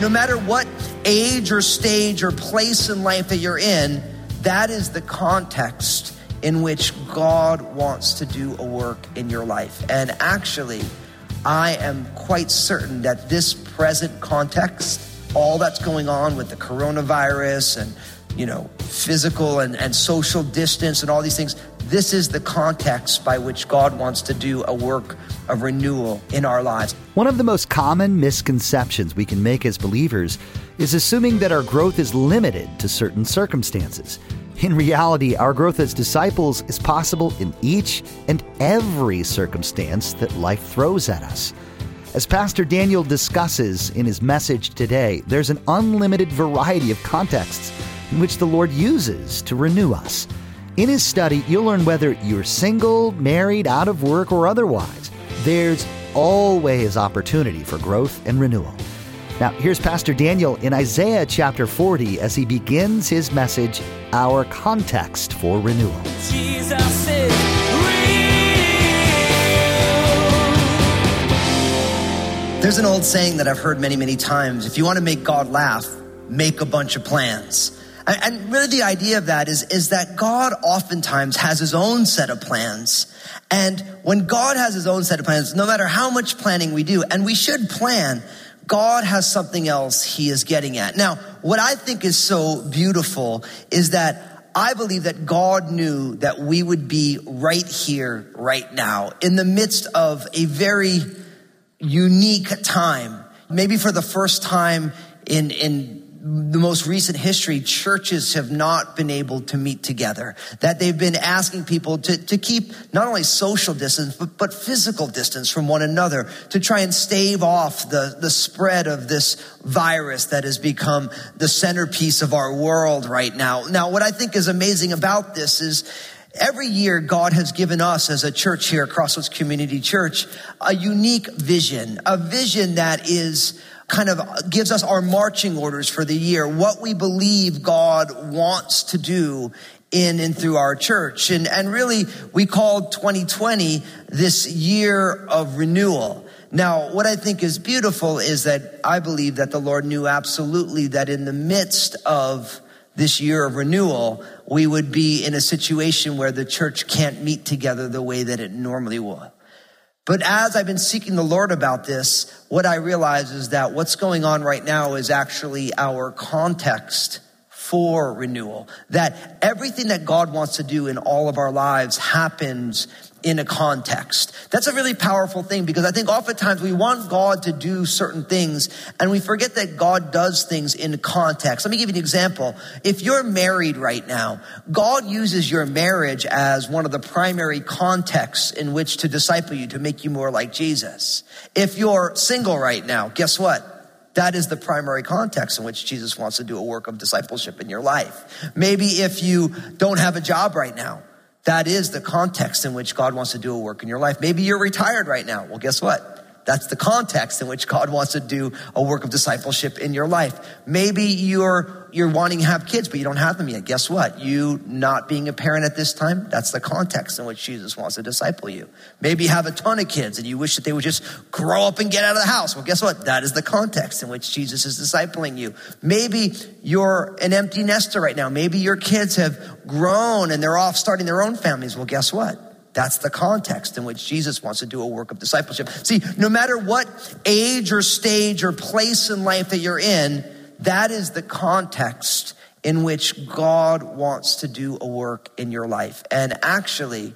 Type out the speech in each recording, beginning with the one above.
No matter what age or stage or place in life that you're in, that is the context in which God wants to do a work in your life. And actually, I am quite certain that this present context, all that's going on with the coronavirus and you know, physical and, and social distance and all these things, this is the context by which God wants to do a work of renewal in our lives. One of the most common misconceptions we can make as believers is assuming that our growth is limited to certain circumstances. In reality, our growth as disciples is possible in each and every circumstance that life throws at us. As Pastor Daniel discusses in his message today, there's an unlimited variety of contexts in which the Lord uses to renew us. In his study, you'll learn whether you're single, married, out of work, or otherwise. There's always opportunity for growth and renewal. Now, here's Pastor Daniel in Isaiah chapter 40 as he begins his message, Our Context for Renewal. Jesus is. There's an old saying that I've heard many, many times if you want to make God laugh, make a bunch of plans. And- And really, the idea of that is, is that God oftentimes has his own set of plans. And when God has his own set of plans, no matter how much planning we do, and we should plan, God has something else he is getting at. Now, what I think is so beautiful is that I believe that God knew that we would be right here, right now, in the midst of a very unique time. Maybe for the first time in, in the most recent history, churches have not been able to meet together. That they've been asking people to, to keep not only social distance, but, but physical distance from one another to try and stave off the, the spread of this virus that has become the centerpiece of our world right now. Now, what I think is amazing about this is Every year, God has given us as a church here Crossroads Community Church a unique vision, a vision that is kind of gives us our marching orders for the year, what we believe God wants to do in and through our church. And, and really, we called 2020 this year of renewal. Now, what I think is beautiful is that I believe that the Lord knew absolutely that in the midst of this year of renewal, we would be in a situation where the church can't meet together the way that it normally would. But as I've been seeking the Lord about this, what I realize is that what's going on right now is actually our context for renewal. That everything that God wants to do in all of our lives happens in a context. That's a really powerful thing because I think oftentimes we want God to do certain things and we forget that God does things in context. Let me give you an example. If you're married right now, God uses your marriage as one of the primary contexts in which to disciple you, to make you more like Jesus. If you're single right now, guess what? That is the primary context in which Jesus wants to do a work of discipleship in your life. Maybe if you don't have a job right now, that is the context in which God wants to do a work in your life. Maybe you're retired right now. Well, guess what? That's the context in which God wants to do a work of discipleship in your life. Maybe you're, you're wanting to have kids, but you don't have them yet. Guess what? You not being a parent at this time, that's the context in which Jesus wants to disciple you. Maybe you have a ton of kids and you wish that they would just grow up and get out of the house. Well, guess what? That is the context in which Jesus is discipling you. Maybe you're an empty nester right now. Maybe your kids have grown and they're off starting their own families. Well, guess what? That's the context in which Jesus wants to do a work of discipleship. See, no matter what age or stage or place in life that you're in, that is the context in which God wants to do a work in your life. And actually,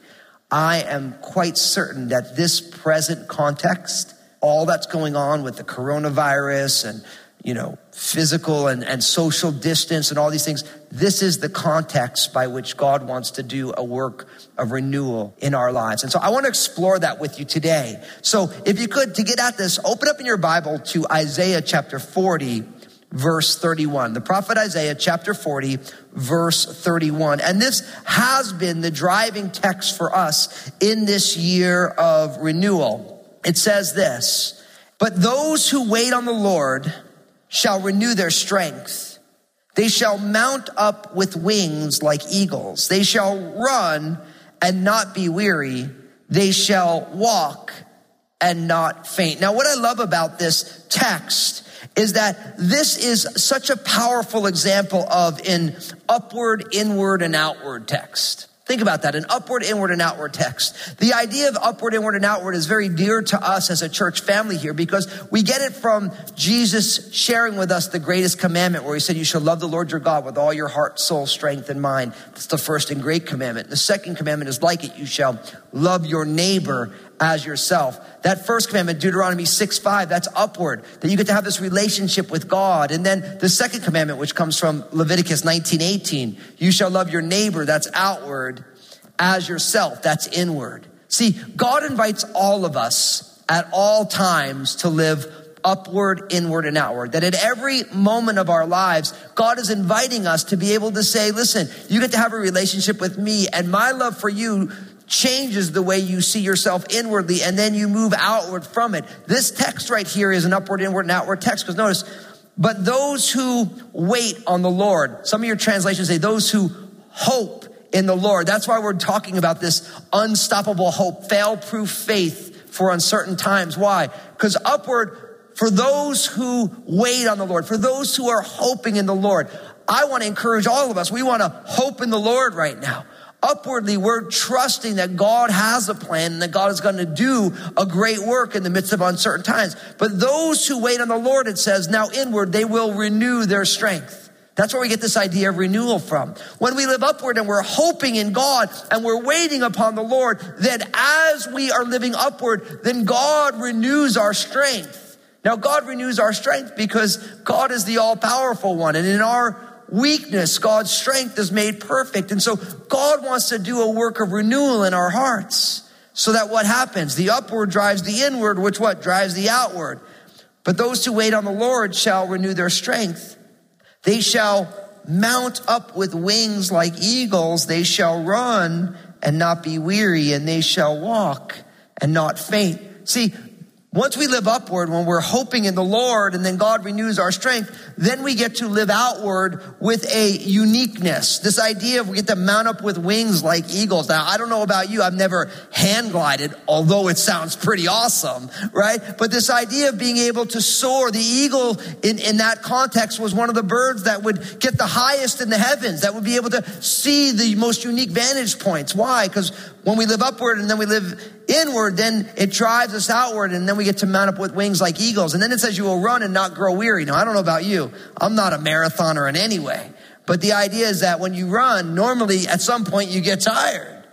I am quite certain that this present context, all that's going on with the coronavirus and you know, physical and, and social distance and all these things. This is the context by which God wants to do a work of renewal in our lives. And so I want to explore that with you today. So if you could, to get at this, open up in your Bible to Isaiah chapter 40, verse 31. The prophet Isaiah, chapter 40, verse 31. And this has been the driving text for us in this year of renewal. It says this, but those who wait on the Lord shall renew their strength. They shall mount up with wings like eagles. They shall run and not be weary. They shall walk and not faint. Now, what I love about this text is that this is such a powerful example of an upward, inward, and outward text. Think about that, an upward, inward, and outward text. The idea of upward, inward, and outward is very dear to us as a church family here because we get it from Jesus sharing with us the greatest commandment where he said, you shall love the Lord your God with all your heart, soul, strength, and mind. That's the first and great commandment. The second commandment is like it. You shall love your neighbor as yourself. That first commandment, Deuteronomy 6 5, that's upward, that you get to have this relationship with God. And then the second commandment, which comes from Leviticus 19 18, you shall love your neighbor, that's outward, as yourself, that's inward. See, God invites all of us at all times to live upward, inward, and outward. That at every moment of our lives, God is inviting us to be able to say, listen, you get to have a relationship with me and my love for you changes the way you see yourself inwardly and then you move outward from it. This text right here is an upward, inward, and outward text because notice, but those who wait on the Lord, some of your translations say those who hope in the Lord. That's why we're talking about this unstoppable hope, fail proof faith for uncertain times. Why? Because upward, for those who wait on the Lord, for those who are hoping in the Lord, I want to encourage all of us. We want to hope in the Lord right now upwardly, we're trusting that God has a plan and that God is going to do a great work in the midst of uncertain times. But those who wait on the Lord, it says, now inward, they will renew their strength. That's where we get this idea of renewal from. When we live upward and we're hoping in God and we're waiting upon the Lord, then as we are living upward, then God renews our strength. Now, God renews our strength because God is the all powerful one. And in our weakness, God's strength is made perfect. And so God wants to do a work of renewal in our hearts so that what happens? The upward drives the inward, which what drives the outward. But those who wait on the Lord shall renew their strength. They shall mount up with wings like eagles. They shall run and not be weary, and they shall walk and not faint. See, once we live upward, when we're hoping in the Lord and then God renews our strength, then we get to live outward with a uniqueness. This idea of we get to mount up with wings like eagles. Now, I don't know about you. I've never hand glided, although it sounds pretty awesome, right? But this idea of being able to soar, the eagle in, in that context was one of the birds that would get the highest in the heavens, that would be able to see the most unique vantage points. Why? Because when we live upward and then we live inward, then it drives us outward and then we get to mount up with wings like eagles. And then it says you will run and not grow weary. Now, I don't know about you. I'm not a marathoner in any way. But the idea is that when you run, normally at some point you get tired.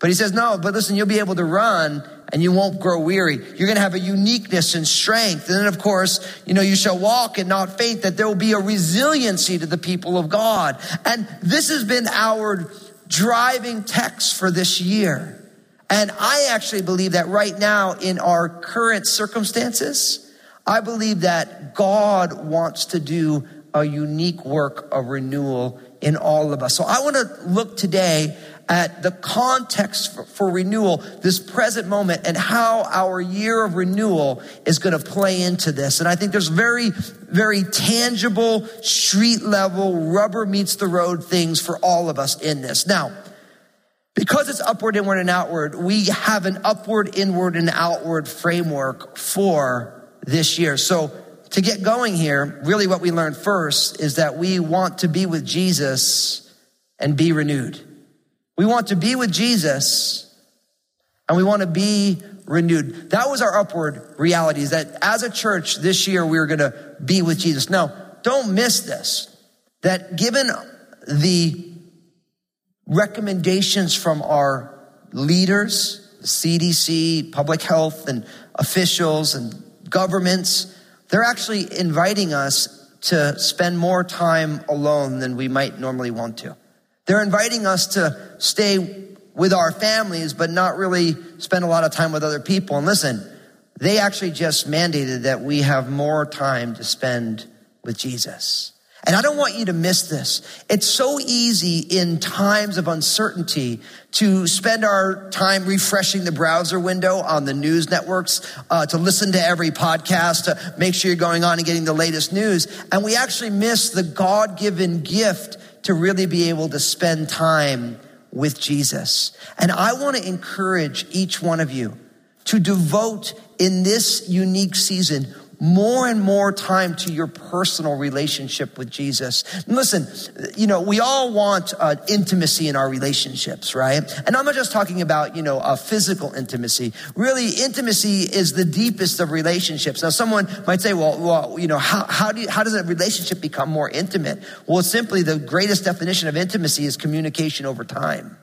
But he says, no, but listen, you'll be able to run and you won't grow weary. You're going to have a uniqueness and strength. And then, of course, you know, you shall walk and not faint, that there will be a resiliency to the people of God. And this has been our driving text for this year. And I actually believe that right now in our current circumstances, I believe that God wants to do a unique work of renewal in all of us. So I want to look today at the context for, for, renewal, this present moment, and how our year of renewal is going to play into this. And I think there's very, very tangible, street level, rubber meets the road things for all of us in this. Now, because it's upward, inward, and outward, we have an upward, inward, and outward framework for this year. So to get going here, really what we learned first is that we want to be with Jesus and be renewed. We want to be with Jesus and we want to be renewed. That was our upward reality is that as a church this year, we are going to be with Jesus. Now, don't miss this, that given the recommendations from our leaders, the CDC, public health, and officials and governments. They're actually inviting us to spend more time alone than we might normally want to. They're inviting us to stay with our families, but not really spend a lot of time with other people. And listen, they actually just mandated that we have more time to spend with Jesus. And I don't want you to miss this. It's so easy in times of uncertainty to spend our time refreshing the browser window on the news networks, uh, to listen to every podcast, to make sure you're going on and getting the latest news. And we actually miss the God given gift to really be able to spend time with Jesus. And I want to encourage each one of you to devote in this unique season more and more time to your personal relationship with Jesus. And listen, you know, we all want uh, intimacy in our relationships, right? And I'm not just talking about, you know, a physical intimacy. Really, intimacy is the deepest of relationships. Now, someone might say, well, well you know, how, how, do you, how does a relationship become more intimate? Well, simply the greatest definition of intimacy is communication over time.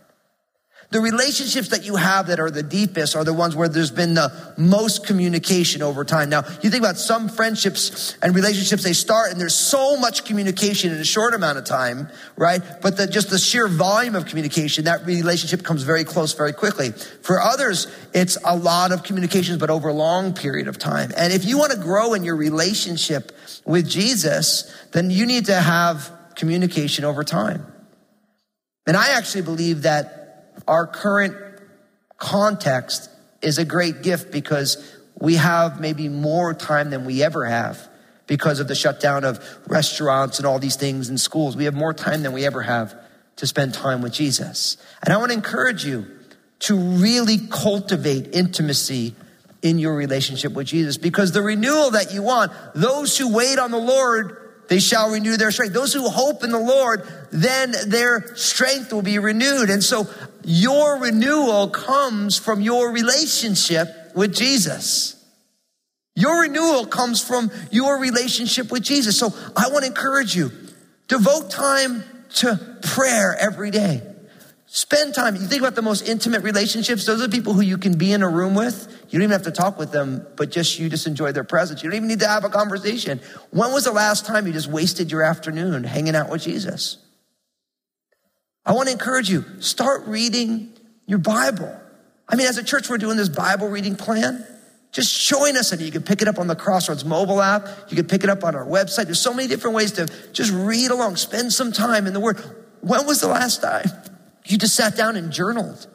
The relationships that you have that are the deepest are the ones where there's been the most communication over time. Now, you think about some friendships and relationships, they start and there's so much communication in a short amount of time, right? But the, just the sheer volume of communication, that relationship comes very close very quickly. For others, it's a lot of communications, but over a long period of time. And if you want to grow in your relationship with Jesus, then you need to have communication over time. And I actually believe that our current context is a great gift because we have maybe more time than we ever have because of the shutdown of restaurants and all these things in schools. We have more time than we ever have to spend time with Jesus. And I want to encourage you to really cultivate intimacy in your relationship with Jesus because the renewal that you want, those who wait on the Lord they shall renew their strength. Those who hope in the Lord, then their strength will be renewed. And so your renewal comes from your relationship with Jesus. Your renewal comes from your relationship with Jesus. So I want to encourage you, devote time to prayer every day. Spend time. You think about the most intimate relationships. Those are people who you can be in a room with. You don't even have to talk with them, but just you just enjoy their presence. You don't even need to have a conversation. When was the last time you just wasted your afternoon hanging out with Jesus? I want to encourage you, start reading your Bible. I mean, as a church, we're doing this Bible reading plan. Just join us and you can pick it up on the Crossroads mobile app. You can pick it up on our website. There's so many different ways to just read along, spend some time in the Word. When was the last time? You just sat down and journaled.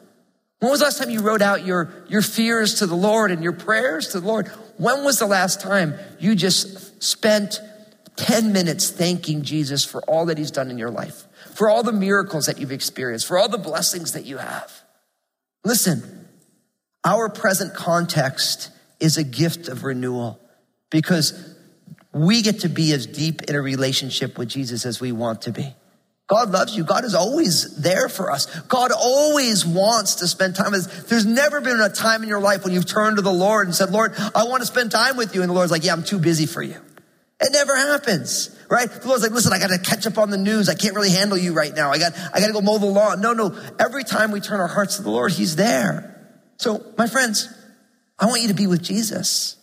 When was the last time you wrote out your, your fears to the Lord and your prayers to the Lord? When was the last time you just spent 10 minutes thanking Jesus for all that he's done in your life, for all the miracles that you've experienced, for all the blessings that you have? Listen, our present context is a gift of renewal because we get to be as deep in a relationship with Jesus as we want to be. God loves you. God is always there for us. God always wants to spend time with us. There's never been a time in your life when you've turned to the Lord and said, Lord, I want to spend time with you. And the Lord's like, yeah, I'm too busy for you. It never happens, right? The Lord's like, listen, I got to catch up on the news. I can't really handle you right now. I got, I got to go mow the lawn. No, no. Every time we turn our hearts to the Lord, He's there. So, my friends, I want you to be with Jesus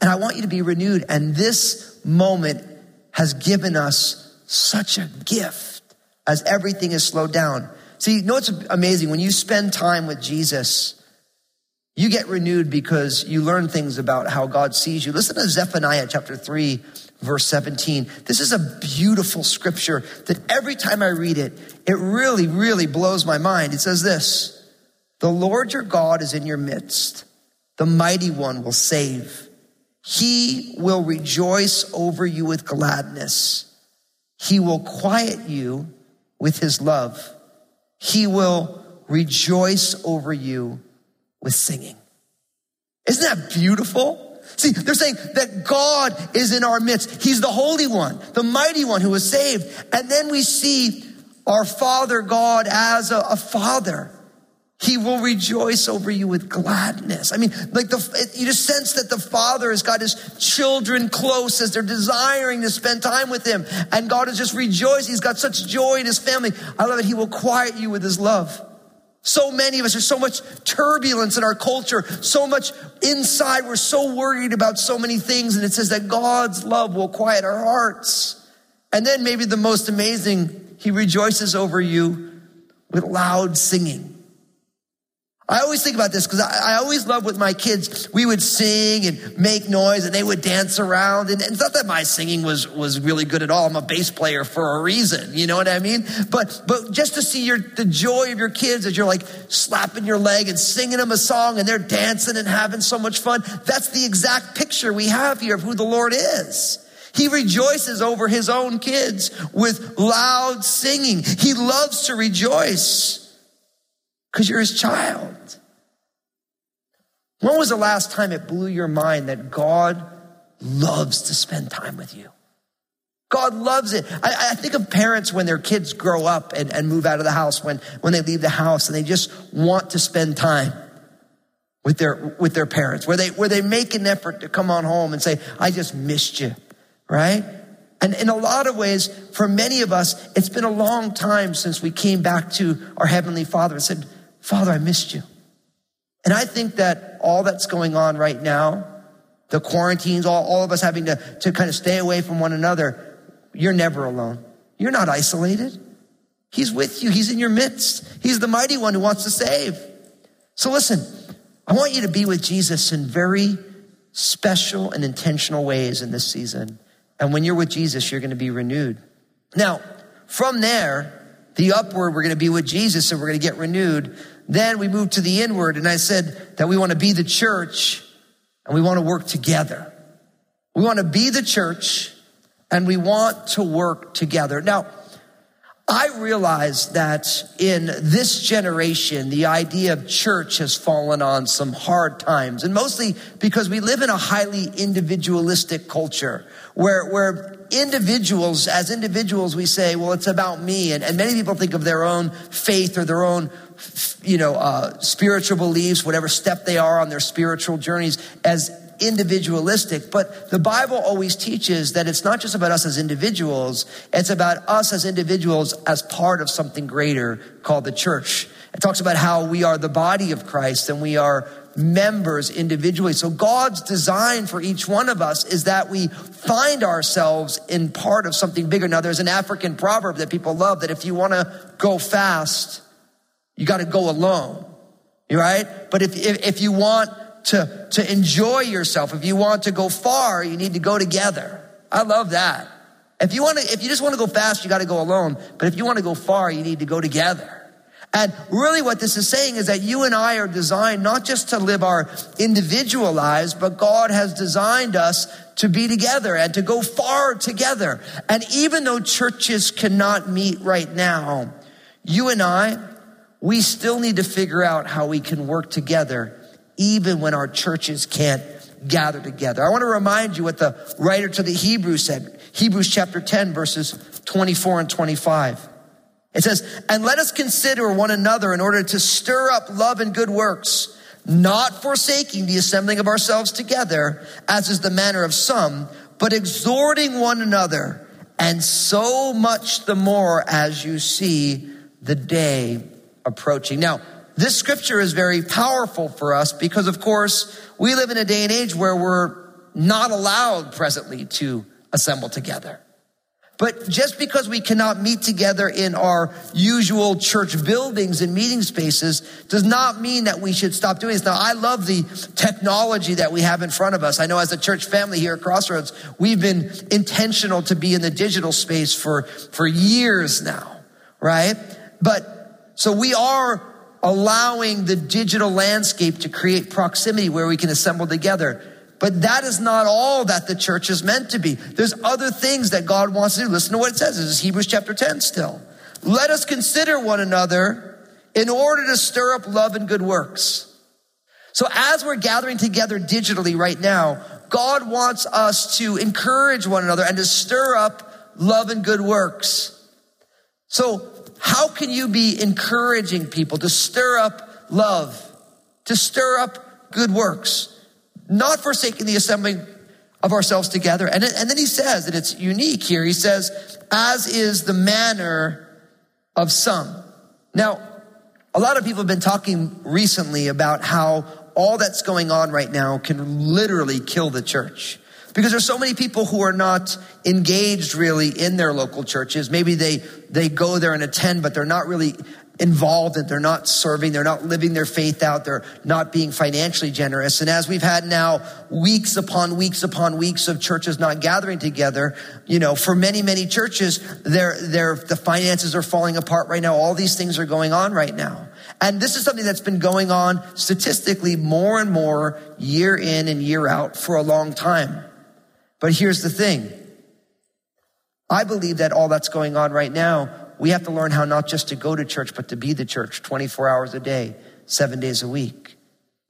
and I want you to be renewed. And this moment has given us such a gift as everything is slowed down. See, you know what's amazing? When you spend time with Jesus, you get renewed because you learn things about how God sees you. Listen to Zephaniah chapter 3, verse 17. This is a beautiful scripture that every time I read it, it really, really blows my mind. It says this The Lord your God is in your midst, the mighty one will save. He will rejoice over you with gladness. He will quiet you with his love. He will rejoice over you with singing. Isn't that beautiful? See, they're saying that God is in our midst. He's the Holy One, the Mighty One who was saved. And then we see our Father God as a, a Father he will rejoice over you with gladness. I mean, like the, you just sense that the father has got his children close as they're desiring to spend time with him. And God is just rejoicing. He's got such joy in his family. I love it. He will quiet you with his love. So many of us, there's so much turbulence in our culture, so much inside. We're so worried about so many things. And it says that God's love will quiet our hearts. And then maybe the most amazing, he rejoices over you with loud singing. I always think about this because I, I, always love with my kids, we would sing and make noise and they would dance around. And, and, it's not that my singing was, was really good at all. I'm a bass player for a reason. You know what I mean? But, but just to see your, the joy of your kids as you're like slapping your leg and singing them a song and they're dancing and having so much fun. That's the exact picture we have here of who the Lord is. He rejoices over his own kids with loud singing. He loves to rejoice because you're his child. When was the last time it blew your mind that God loves to spend time with you? God loves it. I, I, think of parents when their kids grow up and, and move out of the house, when, when they leave the house and they just want to spend time with their, with their parents, where they, where they make an effort to come on home and say, I just missed you, right? And in a lot of ways, for many of us, it's been a long time since we came back to our Heavenly Father and said, Father, I missed you. And I think that all that's going on right now, the quarantines, all, all of us having to, to kind of stay away from one another, you're never alone. You're not isolated. He's with you. He's in your midst. He's the mighty one who wants to save. So listen, I want you to be with Jesus in very special and intentional ways in this season. And when you're with Jesus, you're going to be renewed. Now, from there, the upward, we're going to be with Jesus and we're going to get renewed. Then we move to the inward, and I said that we want to be the church and we want to work together. We want to be the church and we want to work together. Now, I realize that in this generation, the idea of church has fallen on some hard times, and mostly because we live in a highly individualistic culture where, where individuals, as individuals, we say, well, it's about me. And, and many people think of their own faith or their own, you know, uh, spiritual beliefs, whatever step they are on their spiritual journeys as individualistic, but the Bible always teaches that it's not just about us as individuals, it's about us as individuals as part of something greater called the church. It talks about how we are the body of Christ and we are members individually. So God's design for each one of us is that we find ourselves in part of something bigger. Now, there's an African proverb that people love that if you want to go fast, you got to go alone. Right? But if, if, if you want to, to enjoy yourself, if you want to go far, you need to go together. I love that. If you want to, if you just want to go fast, you got to go alone. But if you want to go far, you need to go together. And really what this is saying is that you and I are designed not just to live our individual lives, but God has designed us to be together and to go far together. And even though churches cannot meet right now, you and I, we still need to figure out how we can work together even when our churches can't gather together. I want to remind you what the writer to the Hebrews said. Hebrews chapter 10 verses 24 and 25. It says, and let us consider one another in order to stir up love and good works, not forsaking the assembling of ourselves together, as is the manner of some, but exhorting one another, and so much the more as you see the day approaching. Now, this scripture is very powerful for us because, of course, we live in a day and age where we're not allowed presently to assemble together. But just because we cannot meet together in our usual church buildings and meeting spaces does not mean that we should stop doing this. Now, I love the technology that we have in front of us. I know as a church family here at Crossroads, we've been intentional to be in the digital space for, for years now, right? But so we are allowing the digital landscape to create proximity where we can assemble together. But that is not all that the church is meant to be. There's other things that God wants to do. Listen to what it says. This is Hebrews chapter 10 still. Let us consider one another in order to stir up love and good works. So as we're gathering together digitally right now, God wants us to encourage one another and to stir up love and good works. So how can you be encouraging people to stir up love, to stir up good works, not forsaking the assembling of ourselves together? And, and then he says that it's unique here. He says, as is the manner of some. Now, a lot of people have been talking recently about how all that's going on right now can literally kill the church. Because there's so many people who are not engaged really in their local churches. Maybe they, they go there and attend, but they're not really involved and they're not serving, they're not living their faith out, they're not being financially generous. And as we've had now weeks upon weeks upon weeks of churches not gathering together, you know, for many, many churches, their, their, the finances are falling apart right now. All these things are going on right now. And this is something that's been going on statistically more and more year in and year out for a long time. But here's the thing. I believe that all that's going on right now, we have to learn how not just to go to church, but to be the church 24 hours a day, seven days a week.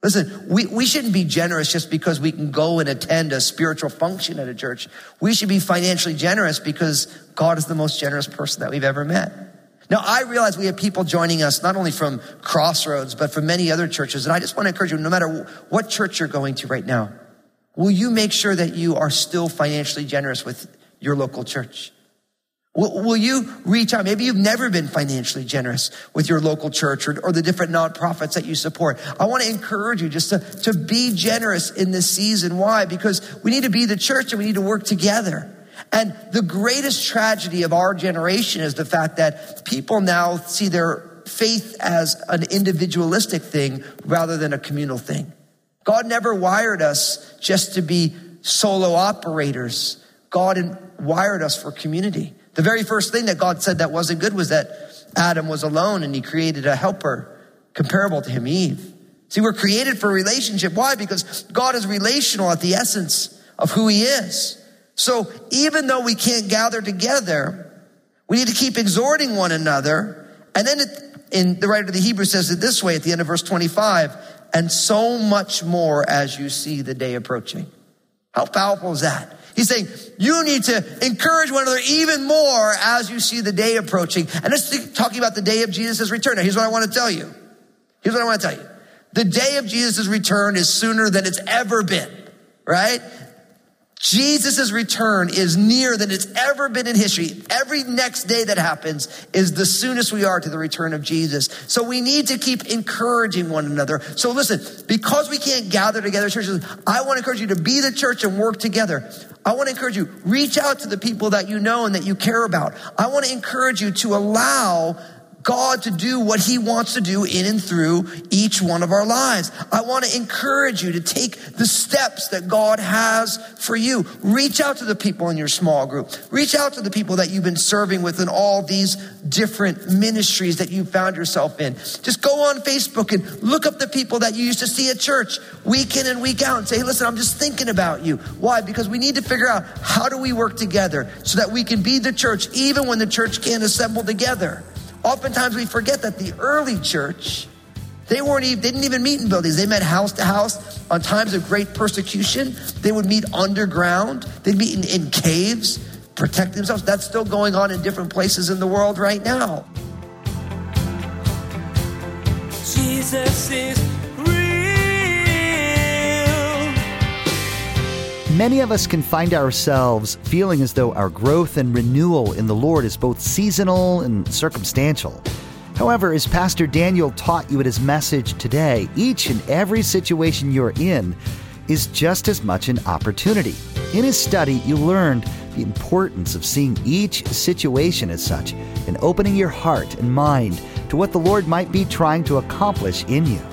Listen, we, we shouldn't be generous just because we can go and attend a spiritual function at a church. We should be financially generous because God is the most generous person that we've ever met. Now, I realize we have people joining us not only from Crossroads, but from many other churches. And I just want to encourage you, no matter what church you're going to right now, will you make sure that you are still financially generous with your local church? Will, you reach out? Maybe you've never been financially generous with your local church or, or the different nonprofits that you support. I want to encourage you just to, to be generous in this season. Why? Because we need to be the church and we need to work together. And the greatest tragedy of our generation is the fact that people now see their faith as an individualistic thing rather than a communal thing. God never wired us just to be solo operators. God wired us for community. The very first thing that God said that wasn't good was that Adam was alone and he created a helper comparable to him, Eve. See, we're created for relationship. Why? Because God is relational at the essence of who he is. So even though we can't gather together, we need to keep exhorting one another. And then it, in the writer of the Hebrews says it this way at the end of verse 25, and so much more as you see the day approaching. How powerful is that? He's saying you need to encourage one another even more as you see the day approaching. And let's talking about the day of Jesus' return. Now, here's what I want to tell you. Here's what I want to tell you. The day of Jesus' return is sooner than it's ever been, right? Jesus' return is nearer than it's ever been in history. Every next day that happens is the soonest we are to the return of Jesus. So we need to keep encouraging one another. So listen, because we can't gather together churches, I want to encourage you to be the church and work together. I want to encourage you, reach out to the people that you know and that you care about. I want to encourage you to allow God to do what he wants to do in and through each one of our lives. I want to encourage you to take the steps that God has for you. Reach out to the people in your small group. Reach out to the people that you've been serving with in all these different ministries that you found yourself in. Just go on Facebook and look up the people that you used to see at church week in and week out and say, hey, listen, I'm just thinking about you. Why? Because we need to figure out how do we work together so that we can be the church even when the church can't assemble together. Oftentimes we forget that the early church, they weren't even, didn't even meet in buildings. They met house to house on times of great persecution. They would meet underground. They'd meet in, in caves, protect themselves. That's still going on in different places in the world right now. Jesus is Many of us can find ourselves feeling as though our growth and renewal in the Lord is both seasonal and circumstantial. However, as Pastor Daniel taught you at his message today, each and every situation you're in is just as much an opportunity. In his study, you learned the importance of seeing each situation as such and opening your heart and mind to what the Lord might be trying to accomplish in you.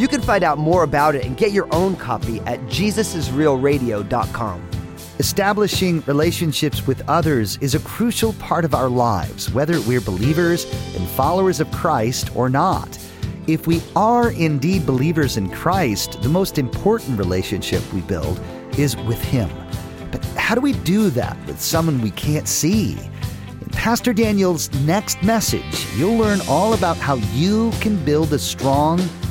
You can find out more about it and get your own copy at jesusisrealradio.com. Establishing relationships with others is a crucial part of our lives, whether we're believers and followers of Christ or not. If we are indeed believers in Christ, the most important relationship we build is with Him. But how do we do that with someone we can't see? In Pastor Daniel's next message, you'll learn all about how you can build a strong,